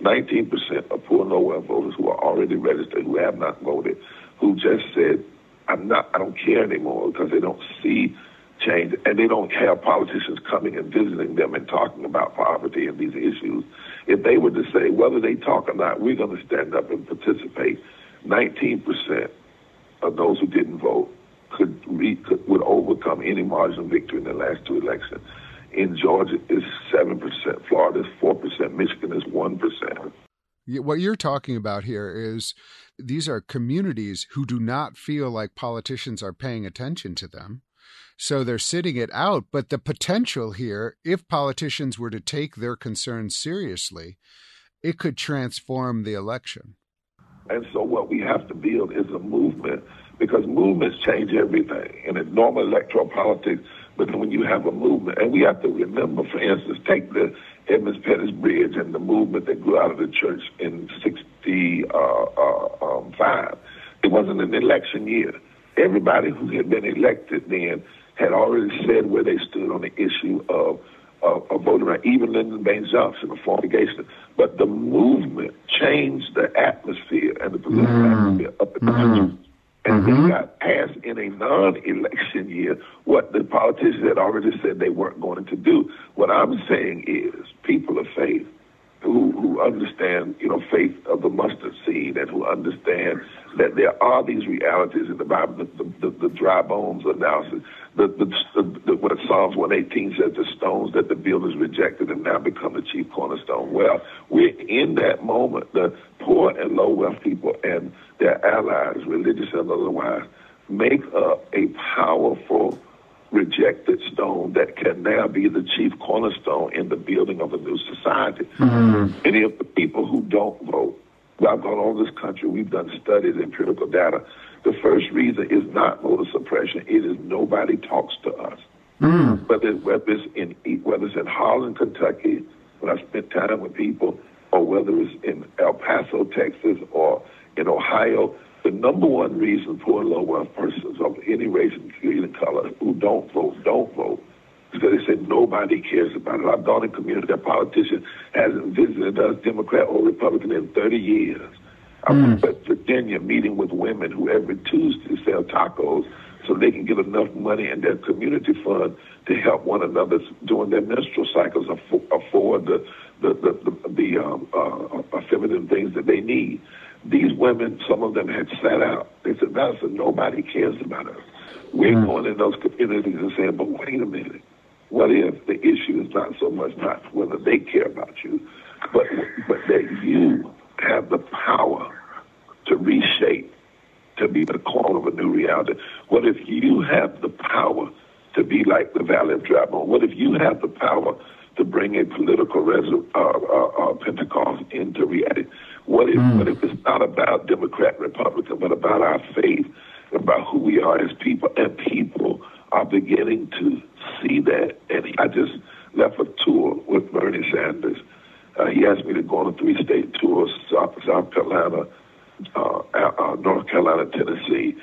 19% of poor low-wealth voters who are already registered, who have not voted, who just said, I'm not, I don't care anymore because they don't see change, and they don't have politicians coming and visiting them and talking about poverty and these issues. If they were to say whether they talk or not, we're going to stand up and participate. 19% of those who didn't vote could, re, could would overcome any margin of victory in the last two elections. In Georgia, it's seven percent. Florida is four percent. Michigan is one percent. What you're talking about here is these are communities who do not feel like politicians are paying attention to them. So they're sitting it out. But the potential here, if politicians were to take their concerns seriously, it could transform the election. And so what we have to build is a movement because movements change everything. And in normal electoral politics, But when you have a movement, and we have to remember, for instance, take the Edmund Pettus Bridge and the movement that grew out of the church in 65. Uh, uh, um, it wasn't an election year. Everybody who had been elected then had already said where they stood on the issue of of, of voting right. Even Lyndon Baines Johnson, the former Gayston. But the movement changed the atmosphere and the political mm. atmosphere up in the mm. country. And mm-hmm. they got passed in a non-election year what the politicians had already said they weren't going to do. What I'm saying is people of faith who, who understand, you know, faith of the mustard seed and who understand that there are these realities in the Bible, the, the, the, the dry bones analysis, the, the, the, what Psalms 118 says, the stones that the builders rejected and now become the chief cornerstone. Well, we're in that moment. The poor and low wealth people and their allies, religious and otherwise, make up a powerful rejected stone that can now be the chief cornerstone in the building of a new society. Mm-hmm. Many of the people who don't vote, I've gone all this country, we've done studies and critical data. The first reason is not voter suppression, it is nobody talks to us. Mm. Whether, whether, it's in, whether it's in Harlan, Kentucky, when I spent time with people, or whether it's in El Paso, Texas, or in Ohio, the number one reason poor low wealth persons of any race and creed and color who don't vote don't vote because they said nobody cares about it. Our Darling community, that politician hasn't visited us, Democrat or Republican, in 30 years. I am mm. at Virginia meeting with women who every Tuesday sell tacos so they can get enough money in their community fund to help one another during their menstrual cycles afford the the the, the, the um, uh, feminine things that they need. These women, some of them had sat out. They said, Madison, nobody cares about us. We're mm. going in those communities and saying, but wait a minute. What if the issue is not so much not whether they care about you, but but that you have the power to reshape, to be the clone of a new reality? What if you have the power to be like the Valley of Dry? What if you have the power to bring a political res- uh, uh, uh, Pentecost into reality? What if, mm. what if it's not about Democrat, Republican, but about our faith, about who we are as people? And people are beginning to see that. And I just left a tour with Bernie Sanders. Uh, he asked me to go on a three-state tour: South, South Carolina, uh, uh, North Carolina, Tennessee,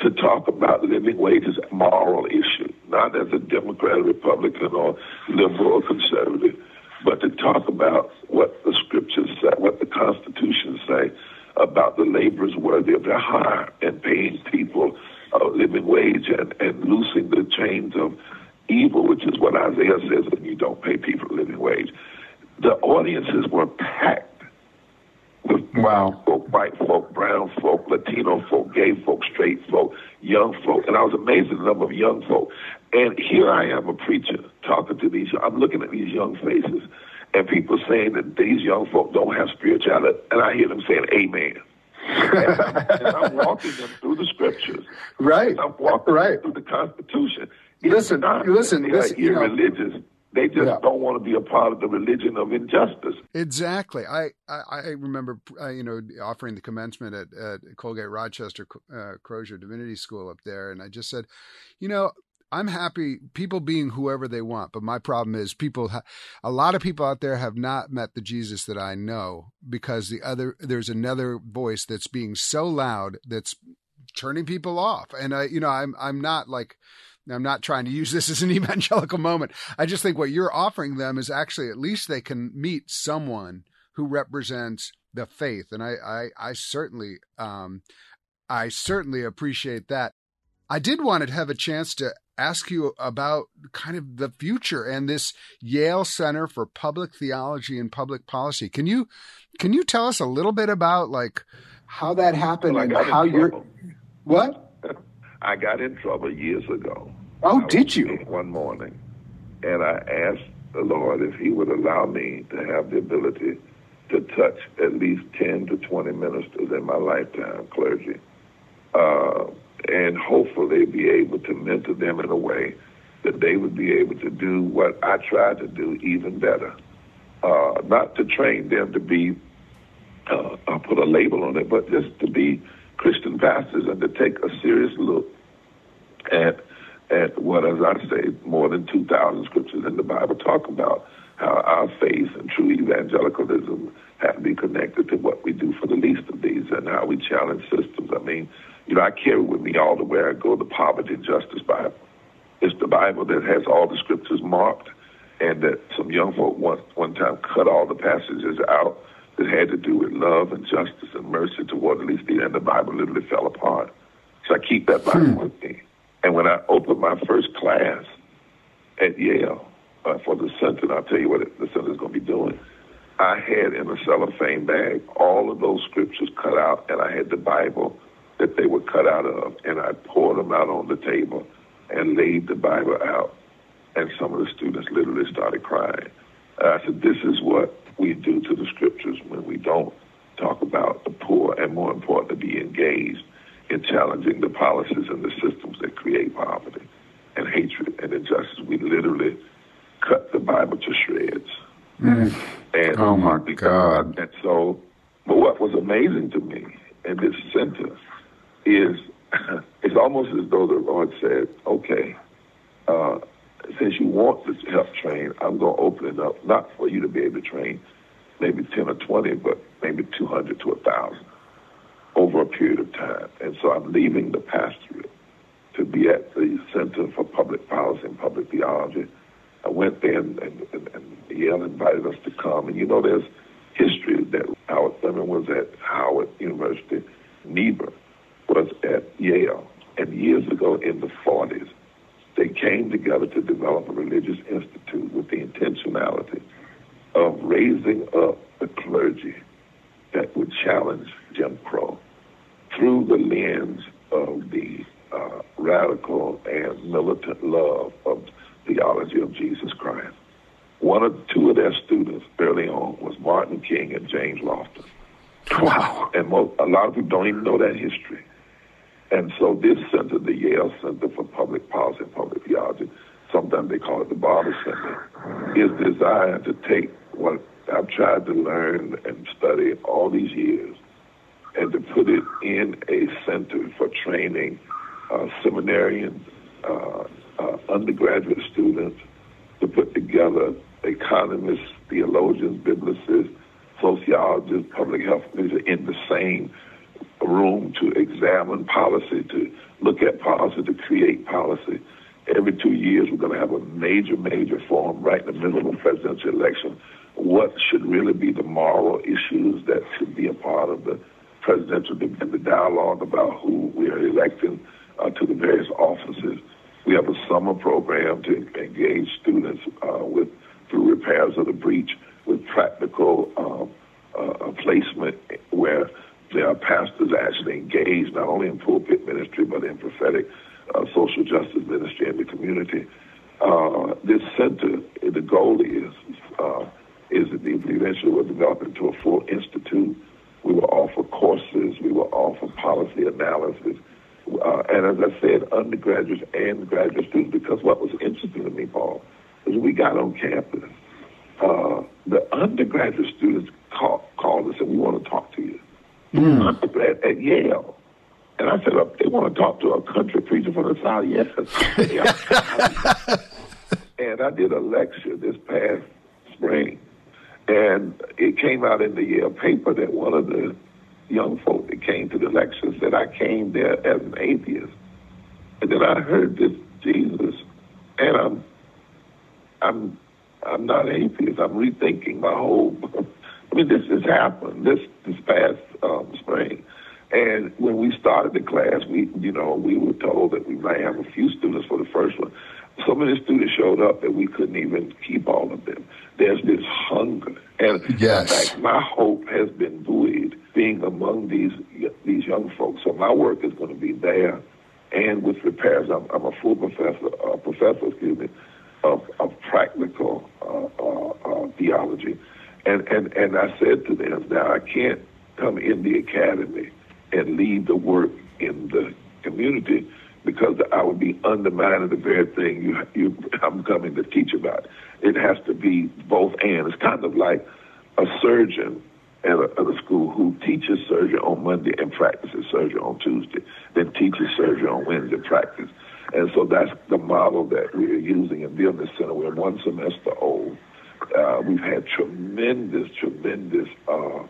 to talk about living wages, moral issue, not as a Democrat, Republican, or liberal or conservative but to talk about what the scriptures say, what the Constitution say about the laborers worthy of their hire and paying people a living wage and, and loosing the chains of evil, which is what Isaiah says when you don't pay people a living wage. The audiences were packed with wow. folk, white folk, brown folk, Latino folk, gay folk, straight folk, young folk. And I was amazed at the number of young folk. And here I am, a preacher, talking to these. I'm looking at these young faces, and people saying that these young folk don't have spirituality, and I hear them saying, "Amen." And, I'm, and, I'm, walking them through the scriptures. Right. I'm walking right. through the Constitution. It's listen, not listen, they listen. Are irreligious. Know, they just yeah. don't want to be a part of the religion of injustice. Exactly. I, I, I remember, uh, you know, offering the commencement at, at Colgate Rochester uh, Crozer Divinity School up there. And I just said, you know, I'm happy people being whoever they want, but my problem is people. Ha- a lot of people out there have not met the Jesus that I know because the other there's another voice that's being so loud that's turning people off. And I, you know, I'm I'm not like I'm not trying to use this as an evangelical moment. I just think what you're offering them is actually at least they can meet someone who represents the faith, and I I, I certainly um, I certainly appreciate that. I did want to have a chance to ask you about kind of the future and this Yale Center for Public Theology and Public Policy. Can you can you tell us a little bit about like how that happened well, and how you're what? I got in trouble years ago. Oh, did you? One morning, and I asked the Lord if He would allow me to have the ability to touch at least 10 to 20 ministers in my lifetime, clergy. Uh, and hopefully be able to mentor them in a way that they would be able to do what I tried to do even better. Uh, not to train them to be, uh, I'll put a label on it, but just to be Christian pastors and to take a serious look at And what, as I say, more than 2,000 scriptures in the Bible talk about how our faith and true evangelicalism have to be connected to what we do for the least of these and how we challenge systems. I mean, you know, I carry with me all the way I go the Poverty and Justice Bible. It's the Bible that has all the scriptures marked and that some young folk one, one time cut all the passages out that had to do with love and justice and mercy toward at least the least, and the Bible literally fell apart. So I keep that Bible hmm. with me. And when I opened my first class at Yale uh, for the center, I'll tell you what it, the center's going to be doing. I had in a cellophane bag all of those scriptures cut out, and I had the Bible that they were cut out of, and I poured them out on the table and laid the Bible out. And some of the students literally started crying. And I said, This is what we do to the scriptures when we don't talk about the poor, and more important, to be engaged in challenging the policies and the systems that create poverty and hatred and injustice. We literally cut the Bible to shreds. Mm. And oh my God! And so, but what was amazing to me in this center is it's almost as though the Lord said, "Okay, uh, since you want to help train, I'm going to open it up not for you to be able to train maybe ten or twenty, but maybe two hundred to thousand over a period of time. And so I'm leaving the pastorate to be at the Center for Public Policy and Public Theology. I went there and, and, and, and Yale invited us to come. And you know, there's history that Howard Thurman was at Howard University, Niebuhr was at Yale. And years ago in the 40s, they came together to develop a religious institute with the intentionality of raising up the clergy that would challenge Jim Crow through the lens of the uh, radical and militant love of theology of Jesus Christ. One of two of their students early on was Martin King and James Lofton. Wow. And most, a lot of people don't even know that history. And so this center, the Yale Center for Public Policy and Public Theology, sometimes they call it the Barber Center, is designed to take what I've tried to learn and study all these years and to put it in a center for training uh, seminarians, uh, uh, undergraduate students, to put together economists, theologians, biblicists, sociologists, public health people in the same room to examine policy, to look at policy, to create policy. Every two years, we're going to have a major, major forum right in the middle of a presidential election. What should really be the moral issues that should be a part of the presidential and the dialogue about who we are electing uh, to the various offices. We have a summer program to engage students uh, with through Repairers of the Breach with practical um, uh, placement where there are pastors actually engaged not only in pulpit ministry but in prophetic uh, social justice ministry in the community. Uh, this center, the goal is uh, is that eventually will develop into a full institute we will offer courses. We will offer policy analysis. Uh, and as I said, undergraduates and graduate students, because what was interesting to me, Paul, is we got on campus. Uh, the undergraduate students call, called us and we want to talk to you. Mm. Undergrad at Yale. And I said, oh, they want to talk to a country preacher from the South? Yes. and I did a lecture this past spring and it came out in the Yale paper that one of the young folk that came to the lecture said, I came there as an atheist. And then I heard this Jesus, and I'm, I'm, I'm not atheist. I'm rethinking my whole. I mean, this has happened this this past um, spring, and when we started the class, we, you know, we were told that we might have a few students for the first one so many students showed up that we couldn't even keep all of them. There's this hunger, and yes. in fact, my hope has been buoyed being among these these young folks. So my work is going to be there, and with repairs. I'm, I'm a full professor, uh, professor, excuse me, of, of practical uh, uh, uh, theology, and and and I said to them, now I can't come in the academy and lead the work in the community because I would be undermining the very thing you, you I'm coming to teach about. It has to be both and. It's kind of like a surgeon at a, at a school who teaches surgery on Monday and practices surgery on Tuesday, then teaches surgery on Wednesday practice. and so that's the model that we're using in the Center. We're one semester old. Uh, we've had tremendous, tremendous uh,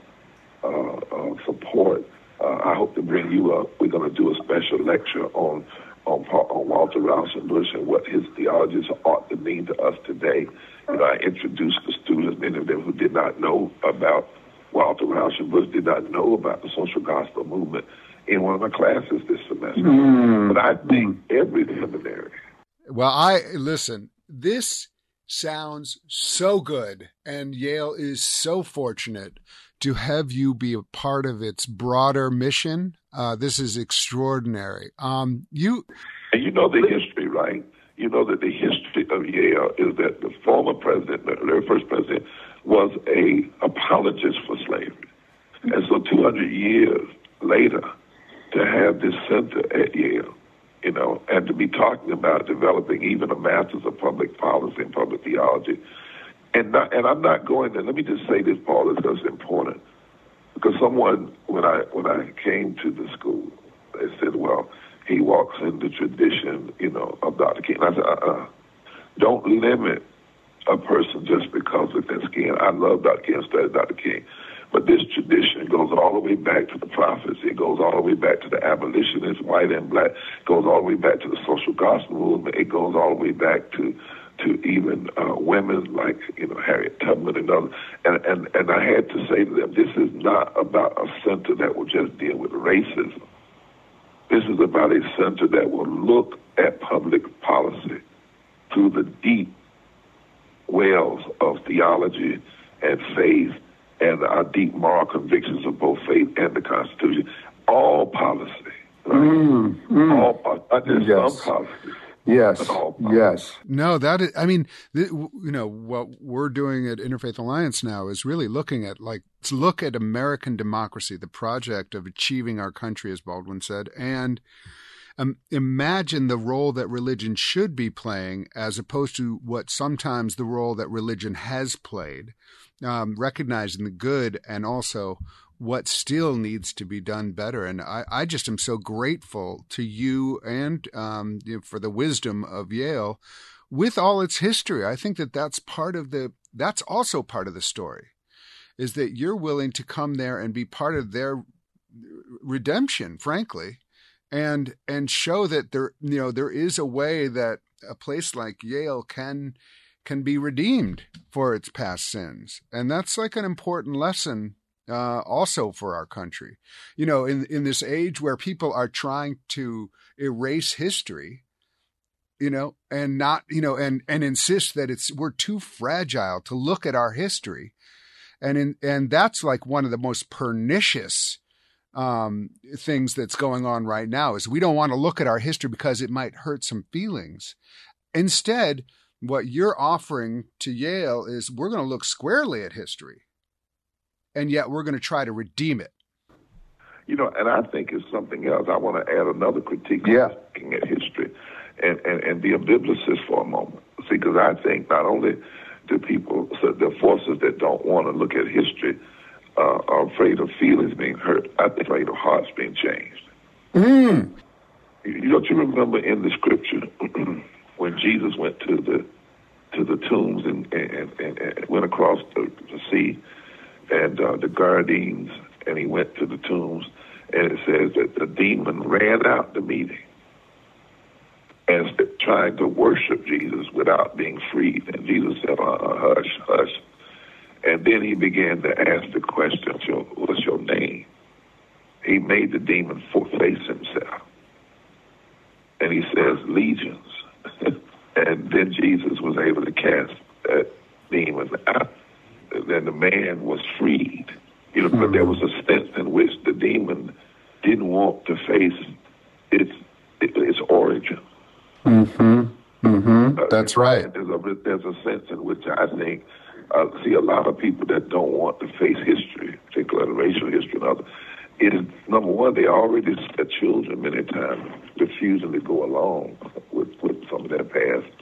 uh, uh support. Uh, I hope to bring you up. We're going to do a special lecture on on, on Walter Rauschenbusch and what his theologies ought to mean to us today. You know, I introduced the students, many of them who did not know about Walter Rauschenbusch, did not know about the social gospel movement in one of my classes this semester. Mm. But I think every seminary. Well, I listen. This sounds so good, and Yale is so fortunate to have you be a part of its broader mission. Uh, this is extraordinary. Um, you, and you know the history, right? You know that the history of Yale is that the former president, the very first president, was a apologist for slavery, and so 200 years later, to have this center at Yale, you know, and to be talking about developing even a master's of public policy and public theology. And not, and I'm not going to. Let me just say this, Paul, because it's important. Because someone, when I when I came to the school, they said, "Well, he walks in the tradition, you know, of Dr. King." I said, "Uh-uh, don't limit a person just because of their skin." I love Dr. King, studied Dr. King, but this tradition goes all the way back to the prophets. It goes all the way back to the abolitionists, white and black. It goes all the way back to the social gospel movement. It goes all the way back to to even uh, women like you know Harriet Tubman and others. And, and and I had to say to them, this is not about a center that will just deal with racism. This is about a center that will look at public policy through the deep wells of theology and faith and our deep moral convictions of both faith and the Constitution. All policy. Right? Mm, mm. All, not just yes. some policy. Yes. Yes. No, that is, I mean, th- you know, what we're doing at Interfaith Alliance now is really looking at like, let's look at American democracy, the project of achieving our country, as Baldwin said, and um, imagine the role that religion should be playing as opposed to what sometimes the role that religion has played um, recognizing the good and also what still needs to be done better. And I, I just am so grateful to you and um, you know, for the wisdom of Yale with all its history. I think that that's part of the, that's also part of the story is that you're willing to come there and be part of their redemption, frankly, and, and show that there, you know, there is a way that a place like Yale can, can be redeemed for its past sins. And that's like an important lesson uh, also for our country. You know, in, in this age where people are trying to erase history, you know, and not, you know, and, and insist that it's, we're too fragile to look at our history. And in, and that's like one of the most pernicious, um, things that's going on right now is we don't want to look at our history because it might hurt some feelings. Instead, what you're offering to Yale is we're going to look squarely at history, and yet we're going to try to redeem it. You know, and I think it's something else. I want to add another critique yeah. looking at history and, and, and be a biblicist for a moment. See, because I think not only do people, so the forces that don't want to look at history uh, are afraid of feelings being hurt, I think afraid of hearts being changed. Mm. You, don't you remember in the scripture when Jesus went to the to the tombs and and, and, and went across the, the sea and uh, the Gadarenes, and he went to the tombs, and it says that the demon ran out the meeting and trying to worship Jesus without being freed. And Jesus said, uh, "Hush, hush." And then he began to ask the question, "What's your name?" He made the demon face himself, and he says, "Legions." And then Jesus was able to cast that demon out. Then the man was freed. You know, mm-hmm. but there was a sense in which the demon didn't want to face its its origin. Mm-hmm. Mm-hmm. Uh, That's right. There's a there's a sense in which I think I uh, see a lot of people that don't want to face history, particularly racial history and other. It is number one, they already set children many times refusing to go along with, with some of their past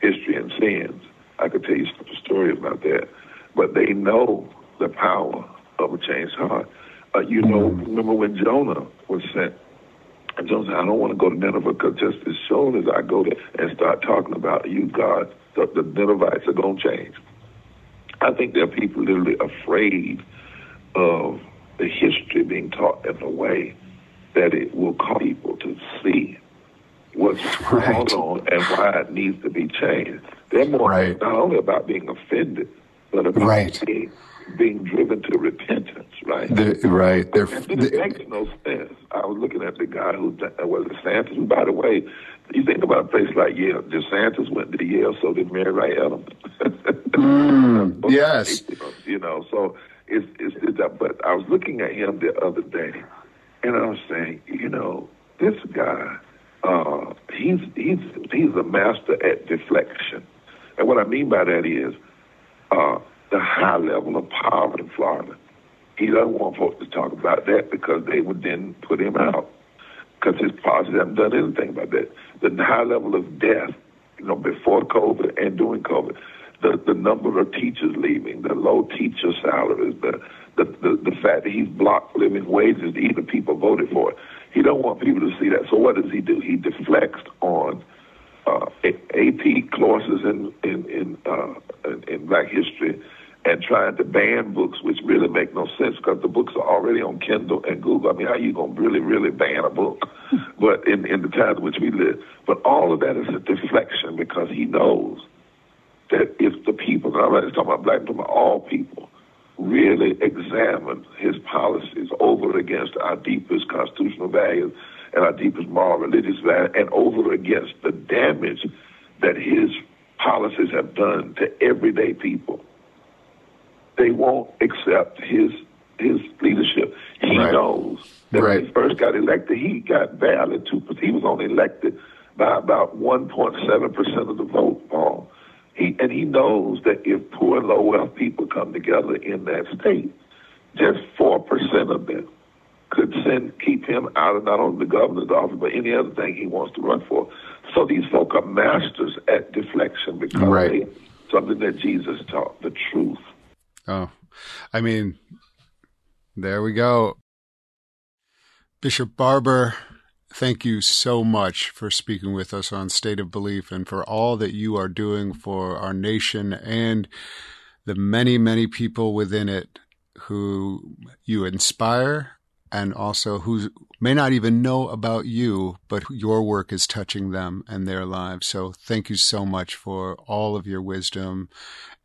history and sins. I could tell you a story about that. But they know the power of a changed heart. Uh, you know, mm-hmm. remember when Jonah was sent And Jonah said, I don't want to go to Nineveh because just as soon as I go there and start talking about you, God, the, the Ninevites are going to change. I think there are people literally afraid of the history being taught in a way that it will cause people to see what's right. going on and why it needs to be changed. They're more right. not only about being offended, but about right. being, being driven to repentance, right? The, right. They're, and it makes no sense. I was looking at the guy who was DeSantis, who, by the way, you think about a place like Yale. DeSantis went to Yale, so did Marian Wright Edelman. mm, yes. You know, so it's, it's, it's, but I was looking at him the other day, and I was saying, you know, this guy, uh, he's he's he's a master at deflection, and what I mean by that is uh, the high level of poverty in Florida. He doesn't want folks to talk about that because they would then put him out because his policies haven't done anything about that. The high level of death, you know, before COVID and during COVID, the, the number of teachers leaving, the low teacher salaries, the, the, the, the fact that he's blocked living wages, even people voted for it. He don't want people to see that. So what does he do? He deflects on uh, AP courses in in in, uh, in in Black history and trying to ban books, which really make no sense because the books are already on Kindle and Google. I mean, how are you going to really, really ban a book? but in, in the times in which we live. But all of that is a deflection because he knows that if the people, and I'm not just talking about black people, all people, really examine his policies over against our deepest constitutional values and our deepest moral religious values and over against the damage that his policies have done to everyday people they won't accept his his leadership. He right. knows that right. when he first got elected, he got barely two. He was only elected by about one point seven percent of the vote, Paul. He and he knows that if poor and low wealth people come together in that state, just four percent of them could send keep him out of not only the governor's office but any other thing he wants to run for. So these folk are masters at deflection because right. they something that Jesus taught, the truth. Oh, I mean, there we go. Bishop Barber, thank you so much for speaking with us on State of Belief and for all that you are doing for our nation and the many, many people within it who you inspire and also who may not even know about you, but your work is touching them and their lives. So thank you so much for all of your wisdom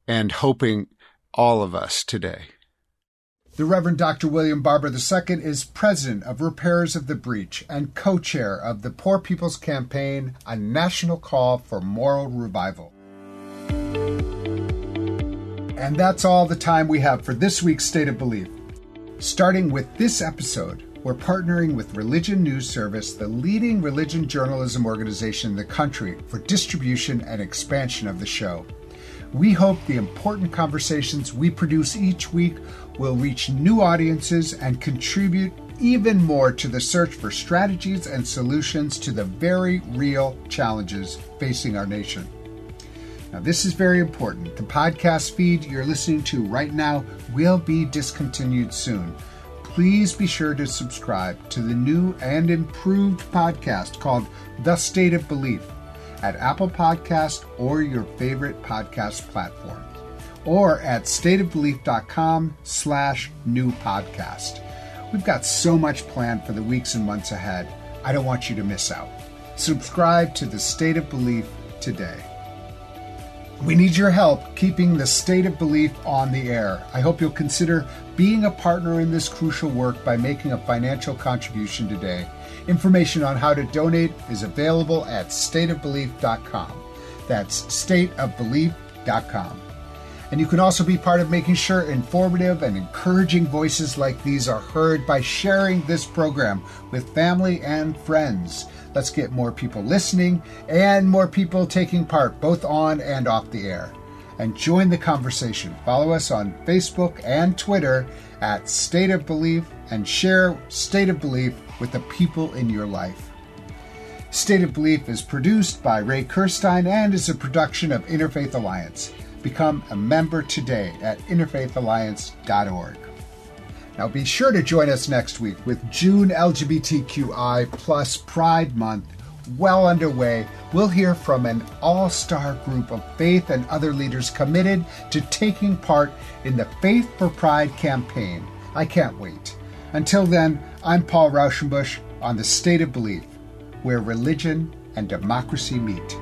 and hoping all of us today. The Reverend Dr. William Barber II is president of Repairers of the Breach and co chair of the Poor People's Campaign, a national call for moral revival. And that's all the time we have for this week's State of Belief. Starting with this episode, we're partnering with Religion News Service, the leading religion journalism organization in the country, for distribution and expansion of the show. We hope the important conversations we produce each week will reach new audiences and contribute even more to the search for strategies and solutions to the very real challenges facing our nation. Now, this is very important. The podcast feed you're listening to right now will be discontinued soon. Please be sure to subscribe to the new and improved podcast called The State of Belief at Apple Podcast or your favorite podcast platform, or at stateofbelief.com slash new podcast. We've got so much planned for the weeks and months ahead. I don't want you to miss out. Subscribe to the State of Belief today. We need your help keeping the State of Belief on the air. I hope you'll consider being a partner in this crucial work by making a financial contribution today. Information on how to donate is available at stateofbelief.com. That's stateofbelief.com. And you can also be part of making sure informative and encouraging voices like these are heard by sharing this program with family and friends. Let's get more people listening and more people taking part, both on and off the air. And join the conversation. Follow us on Facebook and Twitter at State of Belief and share State of Belief with the people in your life. State of Belief is produced by Ray Kirstein and is a production of Interfaith Alliance. Become a member today at interfaithalliance.org. Now be sure to join us next week with June LGBTQI plus Pride Month well underway. We'll hear from an all star group of faith and other leaders committed to taking part in the Faith for Pride campaign. I can't wait. Until then, I'm Paul Raushenbush on The State of Belief, where religion and democracy meet.